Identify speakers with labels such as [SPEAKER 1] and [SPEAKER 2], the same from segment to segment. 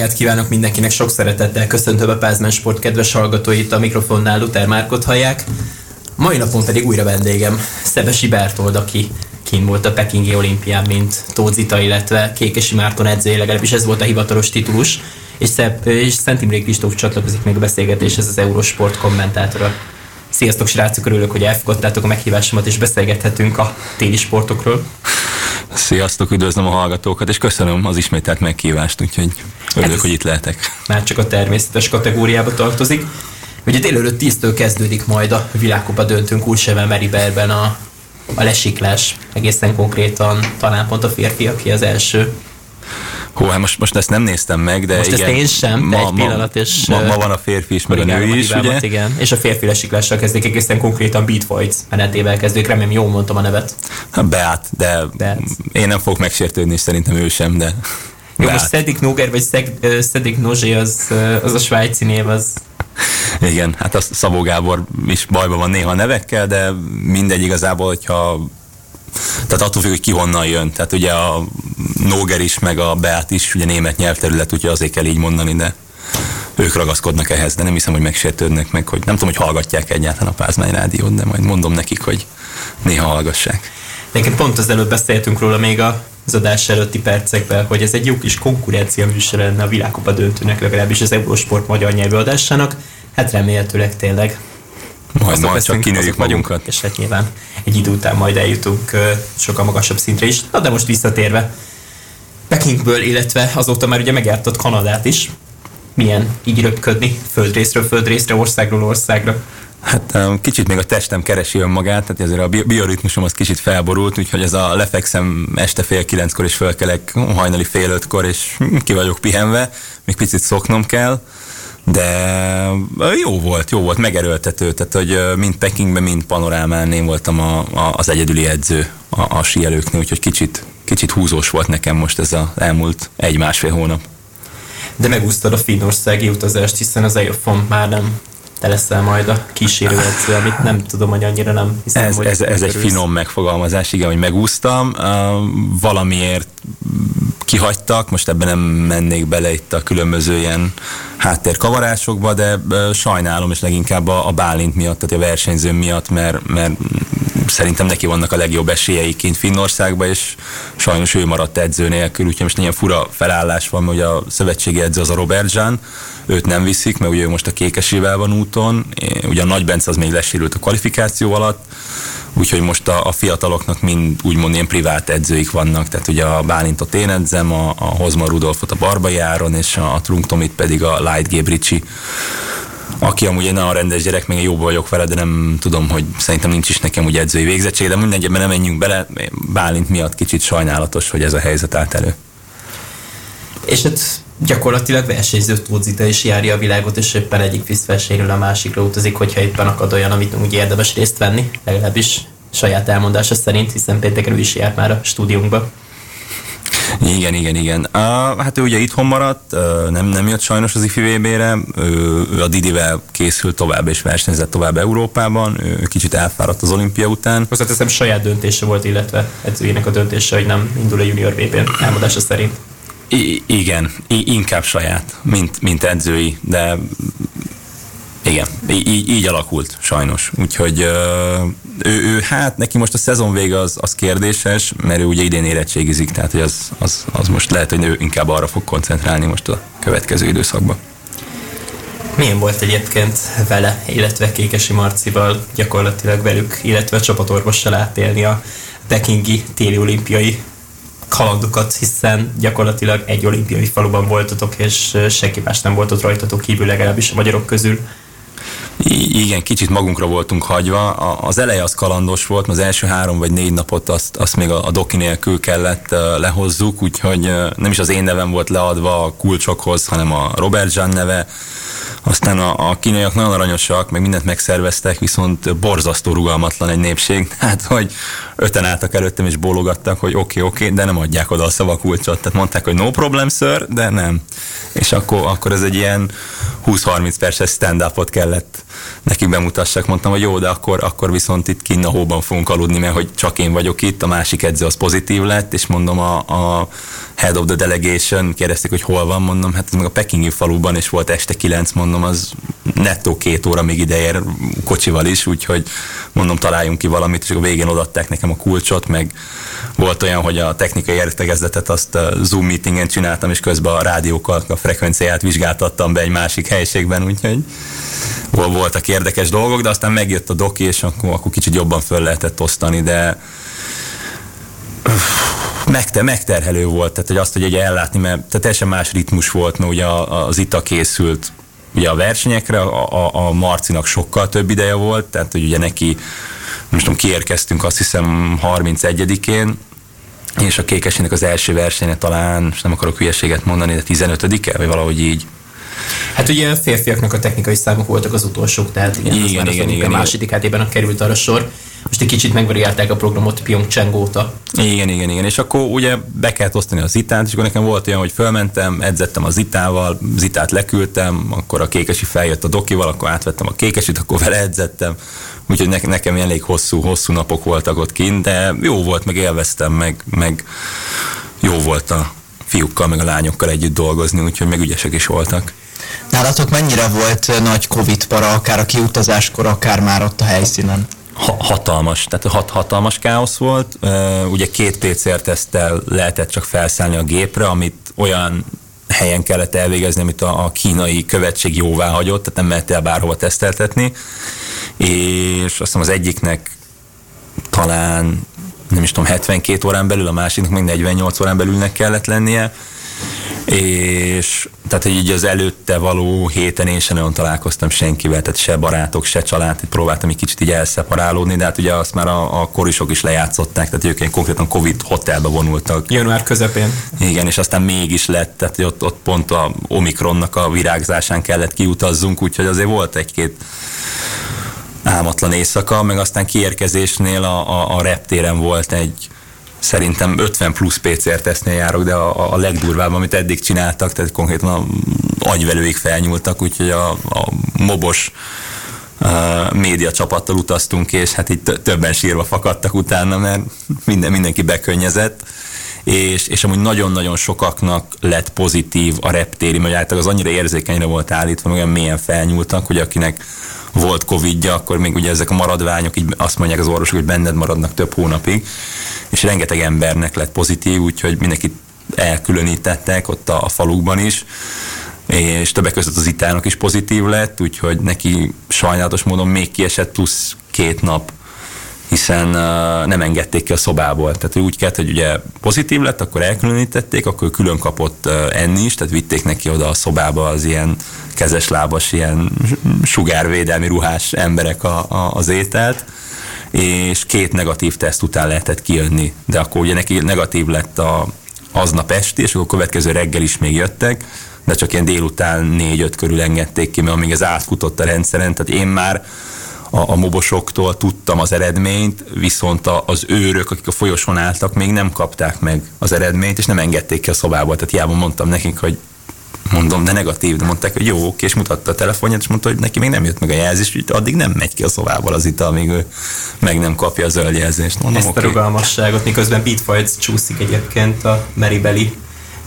[SPEAKER 1] Reggelt kívánok mindenkinek, sok szeretettel köszöntöm a Pázmán Sport kedves hallgatóit, a mikrofonnál Luther Márkot hallják. Mai napon pedig újra vendégem, Szebesi Bertold, aki kim volt a Pekingi olimpián, mint Tózita, illetve Kékesi Márton edzője, legalábbis ez volt a hivatalos titulus, és, Szebb, és Szent Imré Kristóf csatlakozik még a beszélgetéshez az Eurosport kommentátora. Sziasztok srácok, örülök, hogy elfogadtátok a meghívásomat, és beszélgethetünk a téli sportokról.
[SPEAKER 2] Sziasztok, üdvözlöm a hallgatókat, és köszönöm az ismételt meghívást, úgyhogy örülök, hát hogy itt lehetek.
[SPEAKER 1] Már csak a természetes kategóriába tartozik. Ugye délelőtt 10-től kezdődik majd a világkupa döntőnk Kulseven Meriberben a, a lesiklás, egészen konkrétan talán pont a férfi, aki az első
[SPEAKER 2] Hó, hát most, most ezt nem néztem meg, de
[SPEAKER 1] most
[SPEAKER 2] igen.
[SPEAKER 1] ezt én sem,
[SPEAKER 2] ma,
[SPEAKER 1] egy pillanat, és...
[SPEAKER 2] Ma, ma, van a férfi is, meg a nő is, ugye?
[SPEAKER 1] Igen, és a férfi lesiklással kezdik egészen konkrétan Beat Voids menetével kezdődik, remélem jól mondtam a nevet.
[SPEAKER 2] Hát Beat, de Beat. én nem fogok megsértődni, és szerintem ő sem, de...
[SPEAKER 1] Jó, Beat. most Szedik Noger, vagy Szedik Nozsé, az, az a svájci név, az...
[SPEAKER 2] Igen, hát a Szabó Gábor is bajban van néha nevekkel, de mindegy igazából, hogyha tehát attól függ, hogy ki honnan jön. Tehát ugye a Noger is, meg a Beat is ugye német nyelvterület, úgyhogy azért kell így mondani, de ők ragaszkodnak ehhez, de nem hiszem, hogy megsértődnek meg, hogy nem tudom, hogy hallgatják egyáltalán a Pázmány rádiót, de majd mondom nekik, hogy néha hallgassák.
[SPEAKER 1] Nekem pont az előbb beszéltünk róla még az adás előtti percekben, hogy ez egy jó kis konkurencia műsor lenne a világkupa döntőnek, legalábbis az Eurosport magyar nyelvű adásának. Hát remélhetőleg tényleg
[SPEAKER 2] majd, majd csak kinőjük magunkat.
[SPEAKER 1] És hát nyilván egy idő után majd eljutunk sokkal magasabb szintre is. Na de most visszatérve Pekingből, illetve azóta már ugye megjártad Kanadát is. Milyen így röpködni földrészről földrészre, országról országra?
[SPEAKER 2] Hát kicsit még a testem keresi önmagát, tehát ezért a bioritmusom az kicsit felborult, úgyhogy ez a lefekszem este fél kilenckor és fölkelek hajnali fél ötkor, és ki vagyok pihenve, még picit szoknom kell de jó volt, jó volt, megerőltető, tehát hogy mind Pekingben, mind Panorámán én voltam a, a, az egyedüli edző a, a síelőknél, úgyhogy kicsit, kicsit húzós volt nekem most ez az elmúlt egy-másfél hónap.
[SPEAKER 1] De megúsztad a finnországi utazást, hiszen az EOFON már nem te leszel majd a kísérőedző, amit nem tudom, hogy annyira nem hiszem,
[SPEAKER 2] ez,
[SPEAKER 1] hogy
[SPEAKER 2] ez, ez egy finom megfogalmazás, igen, hogy megúsztam. Uh, valamiért kihagytak, most ebben nem mennék bele itt a különböző ilyen háttérkavarásokba, de sajnálom, és leginkább a, a Bálint miatt, tehát a versenyző miatt, mert, mert szerintem neki vannak a legjobb esélyei kint Finnországba, és sajnos ő maradt edző nélkül, úgyhogy most ilyen fura felállás van, hogy a szövetségi edző az a Robert Jean, őt nem viszik, mert ugye ő most a kékesével van úton, ugye a Nagy Bence az még lesérült a kvalifikáció alatt, úgyhogy most a, a fiataloknak mind úgymond ilyen privát edzőik vannak, tehát ugye a Bálintot én edzem, a, a Hozma Rudolfot a Barbai Áron, és a, a Trunk pedig a Light Gébricsi, aki amúgy egy nagyon rendes gyerek, még jó vagyok vele, de nem tudom, hogy szerintem nincs is nekem úgy edzői végzettség, de mindegy, nem menjünk bele, Bálint miatt kicsit sajnálatos, hogy ez a helyzet állt elő.
[SPEAKER 1] És hát gyakorlatilag versenyző Tózita is járja a világot, és éppen egyik fisztversenyről a másikra utazik, hogyha éppen akad olyan, amit úgy érdemes részt venni, legalábbis saját elmondása szerint, hiszen pénteken ő is járt már a stúdiunkba.
[SPEAKER 2] Igen, igen, igen. Uh, hát ő ugye itthon maradt, uh, nem, nem jött sajnos az IFI VB-re, ő, ő a Didivel készült tovább és versenyzett tovább Európában, ő kicsit elfáradt az olimpia után.
[SPEAKER 1] Hozzáteszem saját döntése volt, illetve edzőjének a döntése, hogy nem indul a junior VB-n, elmondása szerint.
[SPEAKER 2] I- igen, I- inkább saját, mint, mint edzői, de igen, így, így alakult sajnos. Úgyhogy ő, ő, hát neki most a szezon vége az, az kérdéses, mert ő ugye idén érettségizik, tehát hogy az, az, az most lehet, hogy ő inkább arra fog koncentrálni most a következő időszakban.
[SPEAKER 1] Milyen volt egyébként vele, illetve Kékesi Marcival gyakorlatilag velük, illetve a csapatorvossal átélni a pekingi téli olimpiai kalandokat, hiszen gyakorlatilag egy olimpiai faluban voltatok, és senki más nem volt ott rajtatok kívül legalábbis a magyarok közül.
[SPEAKER 2] Igen, kicsit magunkra voltunk hagyva. Az eleje az kalandos volt, az első három vagy négy napot azt, azt még a, a doki nélkül kellett lehozzuk, úgyhogy nem is az én nevem volt leadva a kulcsokhoz, hanem a Robert Jean neve, Aztán a, a kínaiak nagyon aranyosak, meg mindent megszerveztek, viszont borzasztó rugalmatlan egy népség. Hát, hogy öten álltak előttem és bólogattak, hogy oké, okay, oké, okay, de nem adják oda a szavakulcsot. Tehát mondták, hogy no problem, sir, de nem. És akkor, akkor ez egy ilyen 20-30 perces stand-upot kellett nekik bemutassak. Mondtam, hogy jó, de akkor, akkor viszont itt kinn a hóban fogunk aludni, mert hogy csak én vagyok itt, a másik edző az pozitív lett, és mondom a, a head of the delegation, kérdezték, hogy hol van, mondom, hát ez meg a pekingi faluban, és volt este kilenc, mondom, az nettó két óra még ideér kocsival is, úgyhogy mondom, találjunk ki valamit, és a végén odaadták nekem a kulcsot, meg volt olyan, hogy a technikai értekezletet azt a Zoom meetingen csináltam, és közben a rádiókkal a frekvenciáját vizsgáltattam be egy másik helységben, úgyhogy voltak érdekes dolgok, de aztán megjött a doki, és akkor, akkor kicsit jobban föl lehetett osztani, de megte, megterhelő volt, tehát hogy azt, hogy egy ellátni, mert tehát teljesen más ritmus volt, mert ugye az ITA készült ugye a versenyekre, a, a, a Marcinak sokkal több ideje volt, tehát hogy ugye neki, most tudom, kiérkeztünk azt hiszem 31-én, és a kékesének az első versenye talán, és nem akarok hülyeséget mondani, de 15-e, vagy valahogy így.
[SPEAKER 1] Hát ugye a férfiaknak a technikai számok voltak az utolsók, tehát igen, igen, az igen, igen, igen, a második hátében került arra sor. Most egy kicsit megvariálták a programot Pyeongchang óta.
[SPEAKER 2] Igen, igen, igen. És akkor ugye be kellett osztani az zitát, és akkor nekem volt olyan, hogy fölmentem, edzettem a zitával, zitát leküldtem, akkor a kékesi feljött a dokival, akkor átvettem a kékesit, akkor vele edzettem. Úgyhogy ne, nekem elég hosszú, hosszú napok voltak ott kint, de jó volt, meg élveztem, meg, meg jó volt a fiúkkal, meg a lányokkal együtt dolgozni, úgyhogy meg ügyesek is voltak.
[SPEAKER 3] Nálatok mennyire volt nagy Covid para, akár a kiutazáskor, akár már ott a helyszínen?
[SPEAKER 2] hatalmas, tehát hat, hatalmas káosz volt. Ugye két PCR-teszttel lehetett csak felszállni a gépre, amit olyan helyen kellett elvégezni, amit a, a kínai követség jóvá hagyott, tehát nem mehet el bárhova teszteltetni. És azt hiszem az egyiknek talán nem is tudom, 72 órán belül, a másiknak meg 48 órán belülnek kellett lennie és tehát hogy így az előtte való héten én sem nagyon találkoztam senkivel, tehát se barátok, se család, próbáltam egy kicsit így elszeparálódni, de hát ugye azt már a, a korisok is lejátszották, tehát ők ilyen konkrétan Covid hotelbe vonultak.
[SPEAKER 1] Január közepén.
[SPEAKER 2] Igen, és aztán mégis lett, tehát ott, ott pont a Omikronnak a virágzásán kellett kiutazzunk, úgyhogy azért volt egy-két álmatlan éjszaka, meg aztán kiérkezésnél a, a, a reptéren volt egy szerintem 50 plusz PCR tesztnél járok, de a, a legdurvább, amit eddig csináltak, tehát konkrétan a agyvelőig felnyúltak, úgyhogy a, a mobos uh, média csapattal utaztunk, és hát itt többen sírva fakadtak utána, mert minden, mindenki bekönnyezett és, és amúgy nagyon-nagyon sokaknak lett pozitív a reptéri, mert az annyira érzékenyre volt állítva, olyan mélyen felnyúltak, hogy akinek volt Covidja, akkor még ugye ezek a maradványok, így azt mondják az orvosok, hogy benned maradnak több hónapig, és rengeteg embernek lett pozitív, úgyhogy mindenkit elkülönítettek ott a, a falukban is, és többek között az itának is pozitív lett, úgyhogy neki sajnálatos módon még kiesett plusz két nap hiszen uh, nem engedték ki a szobából. Tehát úgy kellett, hogy ugye pozitív lett, akkor elkülönítették, akkor külön kapott uh, enni is, tehát vitték neki oda a szobába az ilyen kezes-lábas, ilyen sugárvédelmi ruhás emberek a, a, az ételt, és két negatív teszt után lehetett kijönni. De akkor ugye neki negatív lett a, aznap esti, és akkor a következő reggel is még jöttek, de csak ilyen délután négy-öt körül engedték ki, mert amíg ez átfutott a rendszeren, tehát én már a, a mobosoktól tudtam az eredményt, viszont a, az őrök, akik a folyosón álltak, még nem kapták meg az eredményt, és nem engedték ki a szobába. Tehát hiába mondtam nekik, hogy mondom, de negatív, de mondták, hogy jó, oké, és mutatta a telefonját, és mondta, hogy neki még nem jött meg a jelzés, hogy addig nem megy ki a szobából az ital, amíg ő meg nem kapja a zöld jelzést.
[SPEAKER 1] Mondom, Ezt okay. a rugalmasságot, miközben Beatfights csúszik egyébként a Meribeli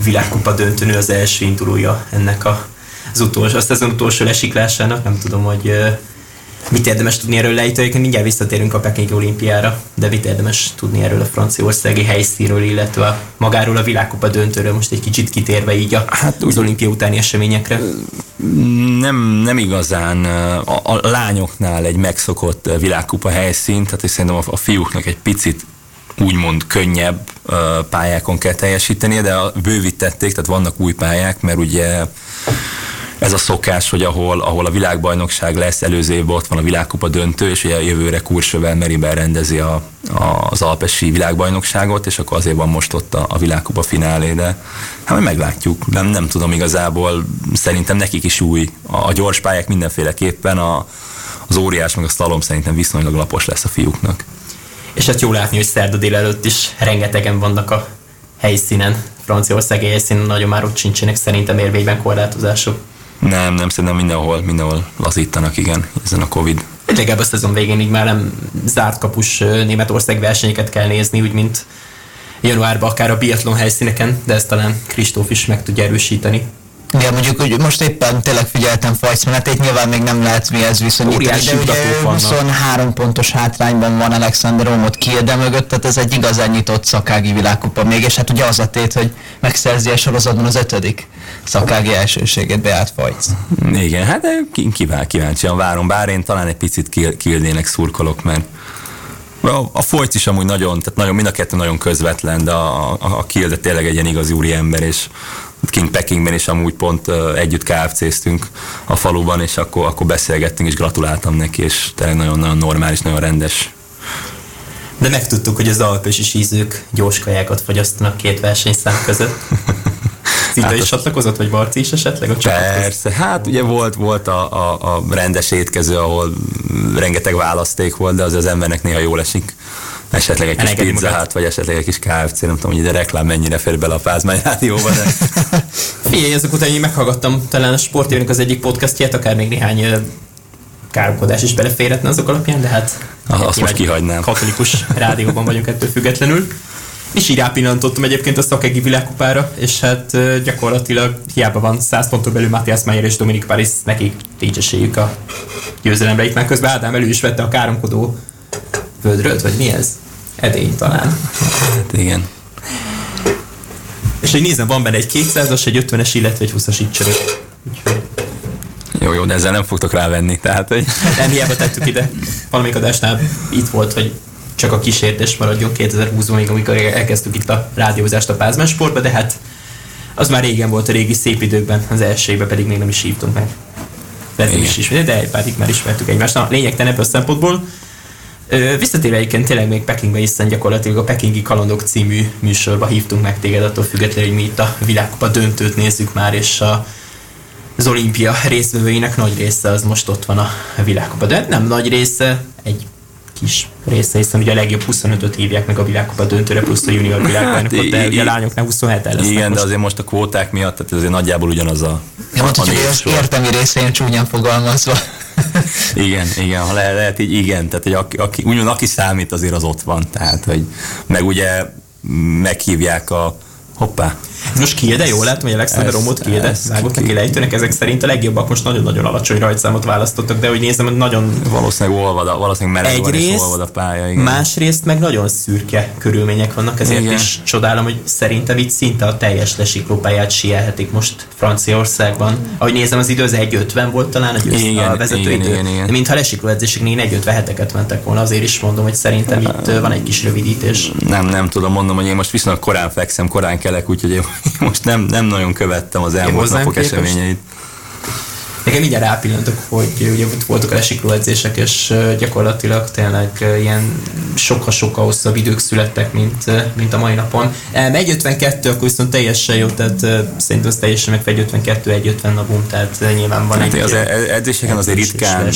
[SPEAKER 1] világkupa döntőnő az első indulója ennek a, az utolsó, azt az utolsó lesiklásának, nem tudom, hogy Mit érdemes tudni erről lejtőjéken? Mindjárt visszatérünk a Peking olimpiára, de mit érdemes tudni erről a franciaországi helyszínről, illetve magáról a világkupa döntőről, most egy kicsit kitérve így a, hát, az olimpia utáni eseményekre?
[SPEAKER 2] Nem, nem igazán. A, a lányoknál egy megszokott világkupa helyszín, tehát szerintem a, a fiúknak egy picit úgymond könnyebb pályákon kell teljesítenie, de bővítették, tehát vannak új pályák, mert ugye ez a szokás, hogy ahol, ahol a világbajnokság lesz, előző évben ott van a világkupa döntő, és ugye jövőre Kursövel Meriben rendezi a, a, az alpesi világbajnokságot, és akkor azért van most ott a, a világkupa finálé, de hát majd meglátjuk. Nem, nem tudom igazából, szerintem nekik is új. A, a gyors pályák mindenféleképpen, a, az óriás meg a szalom szerintem viszonylag lapos lesz a fiúknak.
[SPEAKER 1] És hát jó látni, hogy szerda délelőtt is rengetegen vannak a helyszínen. Franciaországi helyszínen nagyon már ott sincsenek szerintem érvényben korlátozások.
[SPEAKER 2] Nem, nem, szerintem mindenhol, mindenhol lazítanak, igen, ezen a Covid.
[SPEAKER 1] Legalább a szezon végén így már nem zárt kapus Németország versenyeket kell nézni, úgy mint januárban akár a biatlon helyszíneken, de ezt talán Kristóf is meg tudja erősíteni.
[SPEAKER 3] Igen, mondjuk, hogy most éppen tényleg figyeltem Fajc menetét, nyilván még nem lehet mihez viszonyítani, de ugye 23 pontos hátrányban van Alexander Omot Kielde mögött, tehát ez egy igazán nyitott szakági világkupa még, és hát ugye az a tét, hogy megszerzi a sorozatban az ötödik szakági elsőséget Beát Fajc.
[SPEAKER 2] Igen, hát kíván, kíváncsian várom, bár én talán egy picit Kildének szurkolok, mert a, a Folyc is amúgy nagyon, tehát nagyon, mind a kettő nagyon közvetlen, de a, a, a Kilde tényleg egy ilyen igazi úri ember, és King Pekingben is amúgy pont együtt KFC-ztünk a faluban, és akkor, akkor beszélgettünk, és gratuláltam neki, és tényleg nagyon-nagyon normális, nagyon rendes.
[SPEAKER 1] De megtudtuk, hogy az alpesi sízők gyors kajákat fogyasztanak két versenyszám között. Zita hát is csatlakozott, vagy Barci is esetleg a?
[SPEAKER 2] Persze, hát ugye volt, volt a, a, a rendes étkező, ahol rengeteg választék volt, de az az embernek néha jól esik esetleg egy kis pizza hát, vagy esetleg egy kis KFC, nem tudom, hogy ide reklám mennyire fér bele a Pázmány rádióba, de...
[SPEAKER 1] Figyelj, ezek után én meghallgattam talán a sportévének az egyik podcastját, akár még néhány káromkodás is beleférhetne azok alapján, de hát...
[SPEAKER 2] Ah, azt most kihagynám.
[SPEAKER 1] Katolikus rádióban vagyunk ettől függetlenül. És így rápillantottam egyébként a szakegi világkupára, és hát gyakorlatilag hiába van 100 ponton belül Matthias Meyer és Dominik Paris, nekik nincs esélyük a győzelemre. Itt már közben Ádám elő is vette a káromkodó vödröt, vagy mi ez? Edény talán.
[SPEAKER 2] Hát igen.
[SPEAKER 1] És hogy nézem, van benne egy 200-as, egy 50-es, illetve egy 20-as így
[SPEAKER 2] Jó, jó, de ezzel nem fogtok rávenni, tehát hogy...
[SPEAKER 1] Nem, hiába tettük ide. Valamelyik adásnál itt volt, hogy csak a kísértés maradjon 2020-ban, amikor elkezdtük itt a rádiózást a Pázmán sportba, de hát az már régen volt a régi szép időkben, az elsőben pedig még nem is hívtunk meg. De, is ismeri, de pedig már ismertük egymást. Na, lényegtelen ebből a szempontból. Visszatérve egyébként tényleg még Pekingbe hiszen gyakorlatilag a Pekingi Kalandok című műsorba hívtunk meg téged, attól függetlenül, hogy mi itt a világkupa döntőt nézzük már, és a, az olimpia részvevőinek nagy része az most ott van a világkupa. De nem nagy része, egy kis része, hiszen ugye a legjobb 25-öt hívják meg a világkupa döntőre, plusz a junior világbajnokot, hát, de ugye a lányoknál 27 el
[SPEAKER 2] Igen,
[SPEAKER 1] most.
[SPEAKER 2] de azért most a kvóták miatt, tehát azért nagyjából ugyanaz a...
[SPEAKER 3] Ja, mondta, hogy értelmi részén csúnyán fogalmazva.
[SPEAKER 2] Igen, igen, ha lehet, lehet így igen, tehát hogy aki, aki, úgymond aki számít azért az ott van, tehát hogy meg ugye meghívják a hoppá,
[SPEAKER 1] most Kiede, jól látom, hogy Alexander Romot Kiede vágott neki lejtőnek, ezek szerint a legjobbak most nagyon-nagyon alacsony rajtszámot választottak, de hogy nézem, hogy nagyon...
[SPEAKER 2] Valószínűleg olvad, a, valószínűleg meleg van és olvad a pálya, igen.
[SPEAKER 1] Másrészt meg nagyon szürke körülmények vannak, ezért igen. is csodálom, hogy szerintem itt szinte a teljes lesiklópályát sielhetik most Franciaországban. Ahogy nézem, az idő az 1.50 volt talán győz, igen, a vezetőidő. Igen, igen, igen. De mintha lesikló edzéseknél 1.57-eket mentek volna, azért is mondom, hogy szerintem itt van egy kis rövidítés.
[SPEAKER 2] Nem, nem tudom, mondom, hogy én most viszonylag korán fekszem, korán kelek, úgyhogy én most nem, nem nagyon követtem az elmúlt napok képest. eseményeit.
[SPEAKER 1] Nekem mindjárt rápillantok, hogy ugye voltak a lesikló edzések, és gyakorlatilag tényleg ilyen sokkal-sokkal hosszabb idők születtek, mint, mint a mai napon. 1.52, akkor viszont teljesen jó, tehát szerintem az teljesen meg 1.52, 1.50 napunk, tehát nyilván van hát
[SPEAKER 2] egy... Az e- edzéseken azért ritkán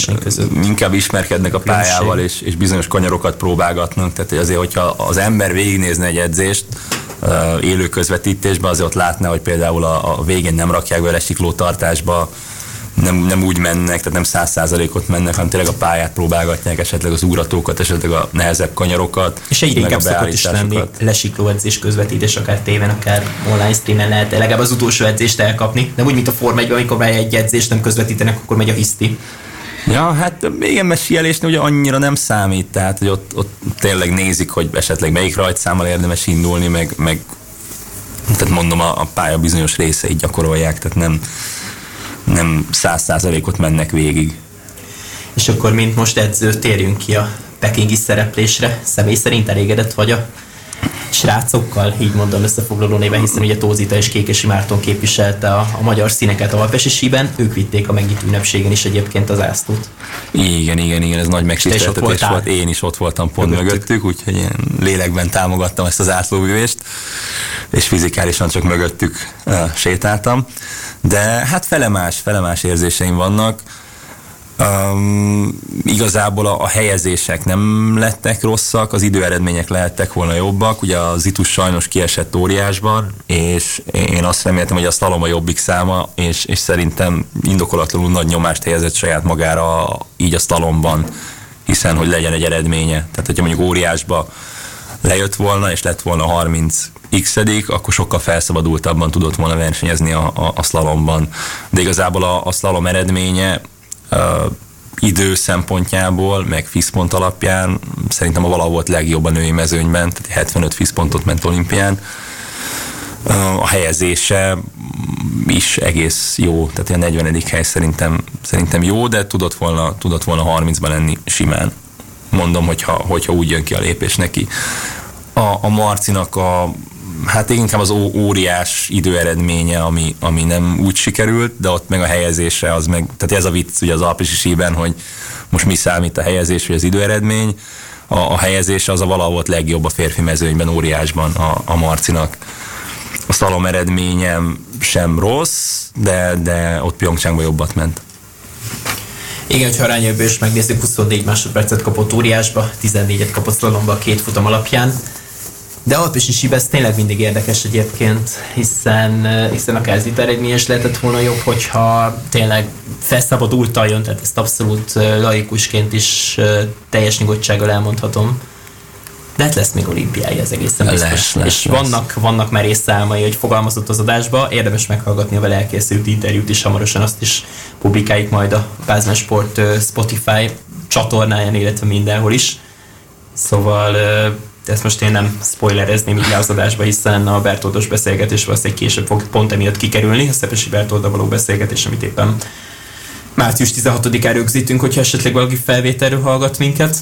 [SPEAKER 2] inkább ismerkednek a pályával, és, és bizonyos kanyarokat próbálgatnak, tehát azért, hogyha az ember végignézne egy edzést, élő közvetítésben, azért ott látná, hogy például a, a végén nem rakják be lesikló tartásba, nem, nem úgy mennek, tehát nem száz százalékot mennek, hanem tényleg a pályát próbálgatják, esetleg az úratókat, esetleg a nehezebb kanyarokat.
[SPEAKER 1] És egyre inkább szokott is lenni lesikló edzés közvetítés, akár téven, akár online streamen lehet legalább az utolsó edzést elkapni. Nem úgy, mint a Forma 1 amikor már egy edzést nem közvetítenek, akkor megy a hiszti.
[SPEAKER 2] Ja, hát igen, mert sielésnél ugye annyira nem számít, tehát hogy ott, ott tényleg nézik, hogy esetleg melyik rajtszámmal érdemes indulni, meg, meg tehát mondom, a, a pálya bizonyos részeit gyakorolják, tehát nem, nem száz százalékot mennek végig.
[SPEAKER 1] És akkor, mint most edző, térjünk ki a pekingi szereplésre. Személy szerint elégedett vagy a srácokkal, így mondom összefoglaló néven, hiszen ugye Tózita és Kékesi Márton képviselte a, a magyar színeket a Alpesi síben, ők vitték a megnyitó ünnepségen is egyébként az ászlót.
[SPEAKER 2] Igen, igen, igen, ez nagy megtiszteltetés volt. Én is ott voltam pont mögöttük, mögöttük úgyhogy én lélekben támogattam ezt az ászlóvívést, és fizikálisan csak mögöttük uh, sétáltam. De hát felemás, felemás érzéseim vannak Um, igazából a, a helyezések nem lettek rosszak, az időeredmények lehettek volna jobbak. Ugye az Itus sajnos kiesett óriásban, és én azt reméltem, hogy a Slalom a jobbik száma, és, és szerintem indokolatlanul nagy nyomást helyezett saját magára így a Slalomban, hiszen hogy legyen egy eredménye. Tehát, hogyha mondjuk óriásba lejött volna, és lett volna 30 x akkor sokkal felszabadultabban tudott volna versenyezni a, a, a slalomban. De igazából a, a slalom eredménye idő szempontjából, meg FISZ alapján szerintem a valaha volt legjobb a női mezőnyben, tehát 75 FISZ mint olimpián. A helyezése is egész jó, tehát a 40. hely szerintem, szerintem jó, de tudott volna, tudott volna 30-ban lenni simán. Mondom, hogyha, hogyha úgy jön ki a lépés neki. A, a Marcinak a hát inkább az óriás időeredménye, ami, ami nem úgy sikerült, de ott meg a helyezése az meg, tehát ez a vicc ugye az alpesi síben, hogy most mi számít a helyezés vagy az időeredmény, a, a helyezése az a valahol volt legjobb a férfi mezőnyben, óriásban a, a Marcinak. A szalom eredményem sem rossz, de, de ott Pyeongchangban jobbat ment.
[SPEAKER 1] Igen, ha arányaiból is megnézzük, 24 másodpercet kapott óriásba, 14-et kapott szalomba a két futam alapján. De Alpesi Sibesz tényleg mindig érdekes egyébként, hiszen, eh, hiszen akár itt eredményes lehetett volna jobb, hogyha tényleg felszabadultan jön, tehát ezt abszolút eh, laikusként is eh, teljes nyugodtsággal elmondhatom. De hát lesz még olimpiái, ez egészen biztos. Lesz, lesz, és lesz. vannak, vannak merész számai, hogy fogalmazott az adásba, érdemes meghallgatni a vele elkészült interjút is, hamarosan azt is publikáljuk majd a Pázmán Sport Spotify csatornáján, illetve mindenhol is. Szóval ezt most én nem spoilerezném így az adásba, hiszen a Bertoldos beszélgetés valószínűleg később fog pont emiatt kikerülni, a Szepesi Bertolda való beszélgetés, amit éppen március 16-án rögzítünk, hogyha esetleg valaki felvételről hallgat minket.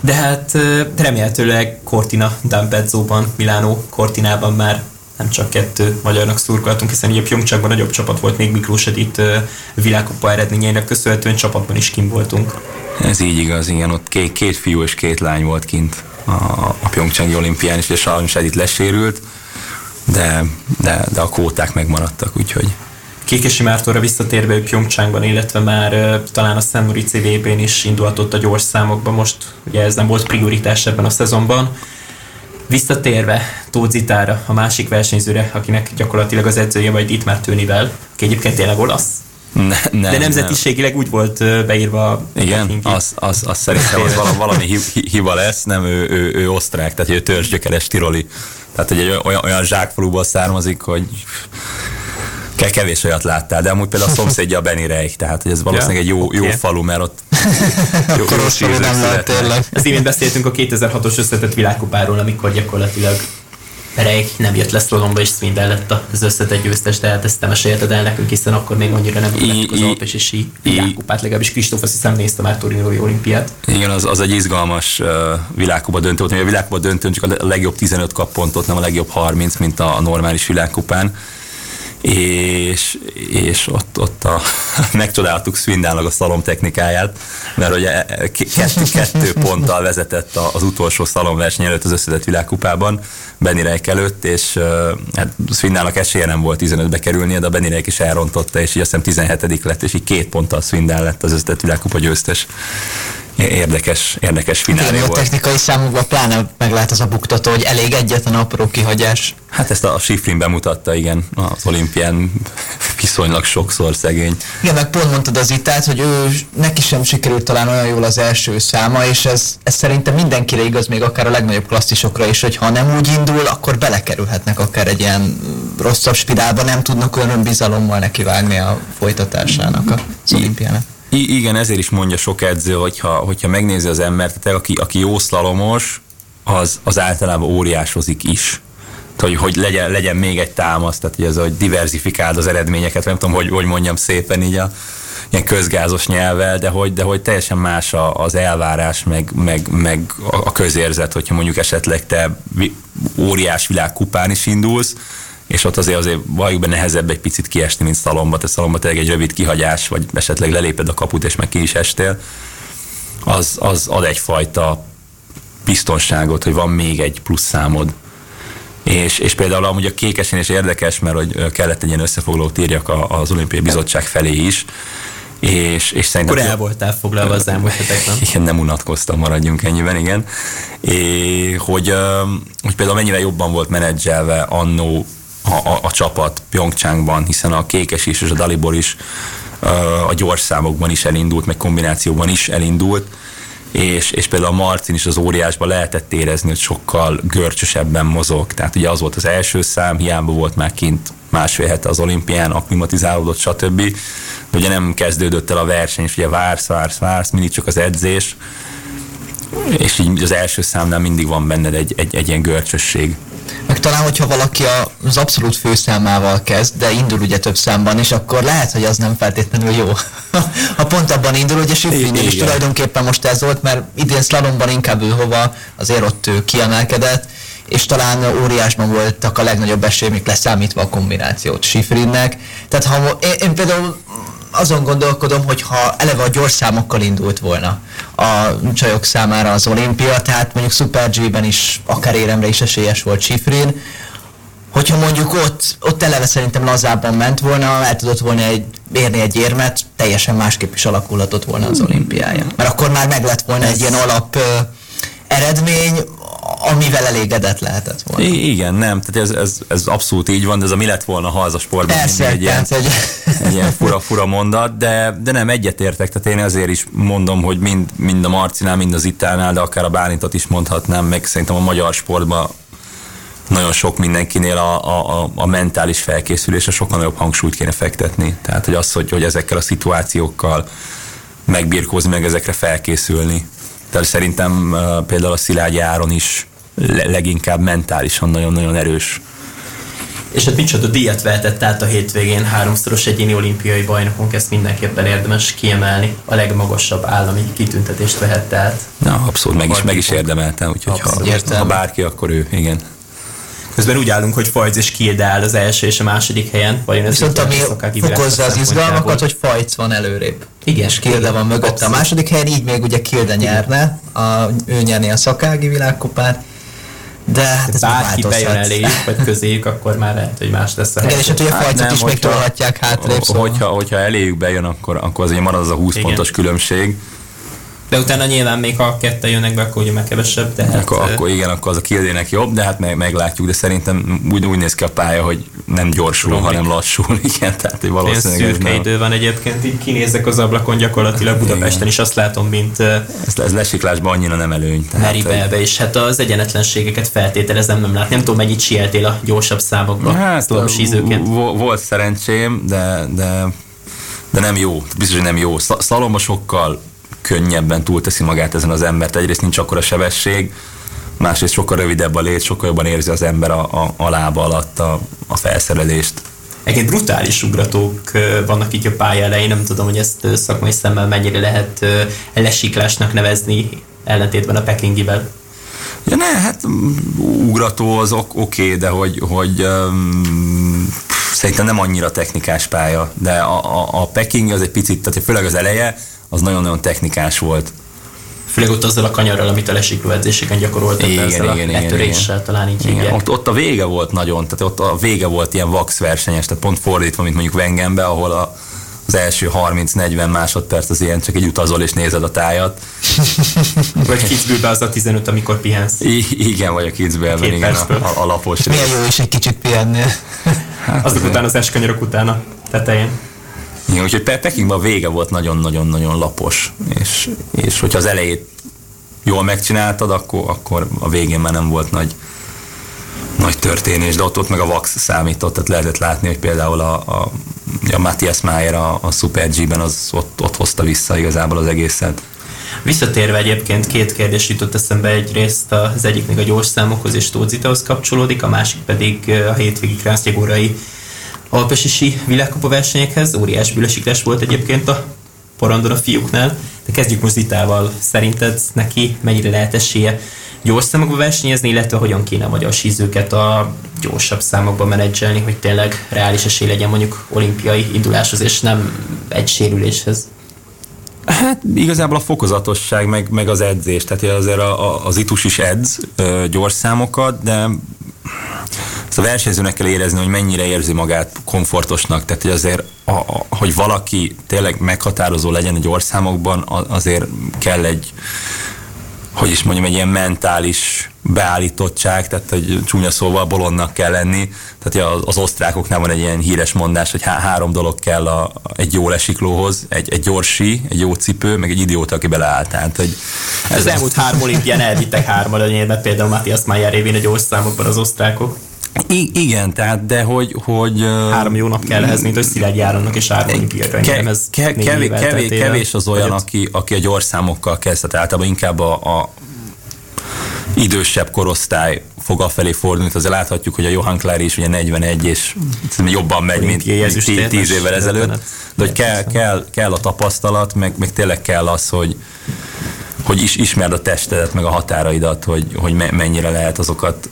[SPEAKER 1] De hát remélhetőleg Cortina D'Ampezzo-ban, Milánó Cortinában már nem csak kettő magyarnak szurkoltunk, hiszen ugye Pyeongchangban nagyobb csapat volt, még Miklós Edith világkupa eredményeinek köszönhetően csapatban is kim voltunk.
[SPEAKER 2] Ez így igaz, igen, ott két, két fiú és két lány volt kint a, a Pyeongchangi olimpián, és sajnos Edith lesérült, de, de, de a kóták megmaradtak, úgyhogy
[SPEAKER 1] Kékesi Mártóra visszatérve Pyeongchangban, illetve már uh, talán a Szent Moritz VB-n is indulhatott a gyors számokban, most ugye ez nem volt prioritás ebben a szezonban. Visszatérve Tózitára, a másik versenyzőre, akinek gyakorlatilag az edzője vagy itt már Tőnivel, aki egyébként tényleg olasz, ne, nem, De nemzetiségileg nem. úgy volt beírva.
[SPEAKER 2] Igen, az, az, az szerintem az valami, valami hiba lesz, nem ő, ő, ő osztrák, tehát ő törzsgyökeres tiroli. Tehát hogy egy olyan, olyan zsákfaluból származik, hogy kevés olyat láttál, de amúgy például a szomszédja a Benny Reich, tehát hogy ez valószínűleg egy jó, jó falu, mert ott
[SPEAKER 3] jó, jó nem lehet tényleg.
[SPEAKER 1] Az imént beszéltünk a 2006-os összetett világkupáról, amikor gyakorlatilag Reik nem jött le szlalomba, és Swindell lett az összetett győztes, de hát ezt nem mesélted el nekünk, hiszen akkor még annyira nem vettük az Alpes és sí világkupát, legalábbis Kristóf azt hiszem nézte már Torinói olimpiát.
[SPEAKER 2] Igen, az, az egy izgalmas uh, világkupa döntő volt, a világkupa döntőn csak a legjobb 15 kap pontot, nem a legjobb 30, mint a normális világkupán és, és ott, ott a, megcsodáltuk Swindálnak a szalom technikáját, mert ugye kettő, kettő ponttal vezetett az utolsó szalomverseny előtt az összetett világkupában, Benny Reik előtt, és hát Swindálnak esélye nem volt 15-be kerülnie, de a Benny Reik is elrontotta, és így azt hiszem 17 lett, és így két ponttal Swindál lett az összetett világkupa győztes érdekes, érdekes finálé
[SPEAKER 3] volt. a technikai számokban pláne meglát az a buktató, hogy elég egyetlen apró kihagyás.
[SPEAKER 2] Hát ezt a Sifrin bemutatta, igen, az olimpián viszonylag sokszor szegény.
[SPEAKER 3] Igen, meg pont mondtad az itát, hogy ő neki sem sikerült talán olyan jól az első száma, és ez, ez szerintem mindenkire igaz, még akár a legnagyobb klasszisokra is, hogy ha nem úgy indul, akkor belekerülhetnek akár egy ilyen rosszabb spirálba, nem tudnak olyan önbizalommal nekivágni a folytatásának az olimpiának.
[SPEAKER 2] I- igen, ezért is mondja sok edző, hogyha, hogyha megnézi az embert, tehát aki, aki jó szlalomos, az, az általában óriásozik is. Hogy, hogy legyen, legyen még egy támasz, tehát hogy ez, hogy diversifikáld az eredményeket, nem tudom, hogy, hogy mondjam szépen így a ilyen közgázos nyelvvel, de hogy, de hogy teljesen más az elvárás, meg, meg, meg a közérzet, hogyha mondjuk esetleg te óriás világkupán is indulsz, és ott azért azért valljuk be nehezebb egy picit kiesni, mint szalomba. Te szalomba tényleg egy rövid kihagyás, vagy esetleg leléped a kaput, és meg ki is estél, az, az ad egyfajta biztonságot, hogy van még egy plusz számod. És, és például amúgy a kékesen is érdekes, mert hogy kellett egy ilyen összefoglalót írjak az olimpiai bizottság felé is, és, és
[SPEAKER 1] szerintem... Akkor el voltál foglalva az elmúlt hetekben.
[SPEAKER 2] Igen, nem unatkoztam, maradjunk ennyiben, igen. É, hogy, hogy például mennyire jobban volt menedzselve annó a, a, a csapat Pyeongchangban, hiszen a Kékes is és a Dalibor is a gyors számokban is elindult, meg kombinációban is elindult, és, és például a Marcin is az óriásban lehetett érezni, hogy sokkal görcsösebben mozog. Tehát ugye az volt az első szám, hiába volt már kint másfél hete az olimpián, akklimatizálódott, stb. De ugye nem kezdődött el a verseny, és ugye vársz, vársz, vársz, mindig csak az edzés, és így az első számnál mindig van benned egy, egy, egy ilyen görcsösség.
[SPEAKER 3] Meg talán, hogyha valaki az abszolút főszámával kezd, de indul ugye több számban is, akkor lehet, hogy az nem feltétlenül jó. ha pont abban indul, ugye Sifrinnél is tulajdonképpen most ez volt, mert idén szlalomban inkább ő hova, azért ott ő kiemelkedett, és talán óriásban voltak a legnagyobb esélyek, leszámítva a kombinációt Sifrinnek. Tehát ha én, én például azon gondolkodom, hogy ha eleve a gyors számokkal indult volna a csajok számára az olimpia, tehát mondjuk Super G-ben is akár éremre is esélyes volt Sifrin, hogyha mondjuk ott, ott eleve szerintem lazábban ment volna, el tudott volna egy, érni egy érmet, teljesen másképp is alakulhatott volna az olimpiája. Mert akkor már meg lett volna egy ilyen alap eredmény, amivel elégedett lehetett volna.
[SPEAKER 2] I- igen, nem, tehát ez, ez, ez abszolút így van, de ez a mi lett volna, ha az a sportban
[SPEAKER 3] Persze,
[SPEAKER 2] egy, ilyen,
[SPEAKER 3] egy...
[SPEAKER 2] egy ilyen fura-fura mondat, de, de nem egyetértek, tehát én azért is mondom, hogy mind, mind a Marcinál, mind az Itánál, de akár a Bálintot is mondhatnám, meg szerintem a magyar sportban nagyon sok mindenkinél a, a, a, a mentális felkészülésre sokkal nagyobb hangsúlyt kéne fektetni. Tehát, hogy az, hogy, hogy ezekkel a szituációkkal megbirkózni, meg ezekre felkészülni. Tehát szerintem uh, például a Szilágyi Áron is le- leginkább mentálisan nagyon-nagyon erős.
[SPEAKER 1] És hát micsoda díjat vehetett át a hétvégén, háromszoros egyéni olimpiai bajnokunk, ezt mindenképpen érdemes kiemelni. A legmagasabb állami kitüntetést vehette át.
[SPEAKER 2] Na, abszolút meg is, meg is érdemelte, úgyhogy ha, ha bárki, akkor ő, igen.
[SPEAKER 1] Közben úgy állunk, hogy Fajc és Kilde áll az első és a második helyen.
[SPEAKER 3] Vajon ez Viszont ami fokozza az izgalmakat, hogy Fajc van előrébb. Igen. És Kilde van mögötte a második helyen, így még ugye Kilde nyerne, a, ő nyerni a szakági világkupát. De hát ez
[SPEAKER 1] Bárki bejön elé, vagy közéjük, akkor már lehet, hogy más lesz
[SPEAKER 3] a Igen, és hát ugye a fajtot hát is még tolhatják hátrébb.
[SPEAKER 2] Szóval. Hogyha, hogyha eléjük bejön, akkor, akkor azért marad az a 20 Igen. pontos különbség.
[SPEAKER 1] De utána nyilván még ha kettő jönnek be, akkor ugye meg kevesebb. De
[SPEAKER 2] hát, akkor, akkor igen, akkor az a kildének jobb, de hát meg, meglátjuk, de szerintem úgy, úgy néz ki a pálya, hogy nem gyorsul, Romlik. hanem lassul. Igen, tehát hogy valószínűleg
[SPEAKER 1] ez szürke idő van egyébként, így kinézek az ablakon gyakorlatilag Budapesten is azt látom, mint
[SPEAKER 2] ez, ez lesiklásban annyira nem előny.
[SPEAKER 1] Meribelbe, és hát az egyenetlenségeket feltételezem nem látni. Nem tudom, mennyit sieltél a gyorsabb számokba. Hát,
[SPEAKER 2] volt szerencsém, de, de de nem jó, biztos, hogy nem jó. Szalomba sokkal könnyebben túlteszi magát ezen az embert. Egyrészt nincs akkor a sebesség, másrészt sokkal rövidebb a lét, sokkal jobban érzi az ember a, a, a lába alatt a, a felszerelést.
[SPEAKER 1] Egyébként brutális ugratók vannak itt a pálya elején, nem tudom, hogy ezt szakmai szemmel mennyire lehet lesiklásnak nevezni, ellentétben a pekingivel.
[SPEAKER 2] Ja ne, hát mm, ugrató az ok, oké, okay, de hogy, hogy um, szerintem nem annyira technikás pálya, de a, a, a Peking az egy picit, tehát főleg az eleje, az nagyon-nagyon technikás volt.
[SPEAKER 1] Főleg ott azzal a kanyarral, amit a lesikló edzéseken gyakoroltak, igen, ezzel igen, a letöréssel, igen. talán így igen.
[SPEAKER 2] Ott, ott, a vége volt nagyon, tehát ott a vége volt ilyen vax versenyes, tehát pont fordítva, mint mondjuk Wengenbe, ahol a, az első 30-40 másodperc az ilyen, csak egy utazol és nézed a tájat.
[SPEAKER 1] vagy Kitzbühelbe az a 15, amikor pihensz.
[SPEAKER 2] I- igen, vagy a Kitzbühelben, igen, a, a, a lapos
[SPEAKER 3] Milyen jó is egy kicsit pihenni.
[SPEAKER 1] Hát, Azok után az eskanyarok után a tetején.
[SPEAKER 2] Igen, úgyhogy Pekingben a vége volt nagyon-nagyon-nagyon lapos, és, és hogyha az elejét jól megcsináltad, akkor, akkor a végén már nem volt nagy, nagy történés, de ott, ott meg a Vax számított, tehát lehetett látni, hogy például a, a, a Matthias Mayer a, a Super G-ben az ott, ott hozta vissza igazából az egészet.
[SPEAKER 1] Visszatérve egyébként két kérdés jutott eszembe egyrészt az egyik még a gyors számokhoz és Tózitahoz kapcsolódik, a másik pedig a hétvégi Krásztyagórai alpesisi világkupa versenyekhez. Óriás bülesiklás volt egyébként a porondon a fiúknál. De kezdjük most Zitával. Szerinted neki mennyire lehet esélye gyors számokba versenyezni, illetve hogyan kéne a magyar sízőket a gyorsabb számokba menedzselni, hogy tényleg reális esély legyen mondjuk olimpiai induláshoz, és nem egy sérüléshez?
[SPEAKER 2] Hát igazából a fokozatosság, meg, meg az edzés, tehát azért a, a, az itus is edz ö, gyors számokat, de a versenyzőnek kell érezni, hogy mennyire érzi magát komfortosnak, tehát hogy azért, a, a, hogy valaki tényleg meghatározó legyen a gyorszámokban, azért kell egy hogy is mondjam, egy ilyen mentális beállítottság, tehát hogy csúnya szóval bolondnak kell lenni. Tehát az, az osztrákoknál van egy ilyen híres mondás, hogy há- három dolog kell a, egy jó lesiklóhoz, egy, egy gyorsi, egy jó cipő, meg egy idióta, aki beleállt. Tehát, hogy
[SPEAKER 1] ez az elmúlt három olimpián elvittek hármadanyérbe, például Matthias Mayer révén a gyors számokban az osztrákok.
[SPEAKER 2] I- igen, tehát, de hogy... hogy
[SPEAKER 1] Három jó nap kell ehhez, mint hogy Szilágy Járonnak és olimpiai ke- ez
[SPEAKER 2] ke- kevés, kevés, kevés az olyan, aki, aki a gyors számokkal kezd, tehát általában inkább a, a idősebb korosztály fog afelé fordulni, azért láthatjuk, hogy a Johan Clary is ugye 41, és jobban megy, mint 10 évvel ezelőtt, de hogy kell, kell, kell a tapasztalat, meg, meg tényleg kell az, hogy, hogy is, ismerd a testedet, meg a határaidat, hogy, hogy mennyire lehet azokat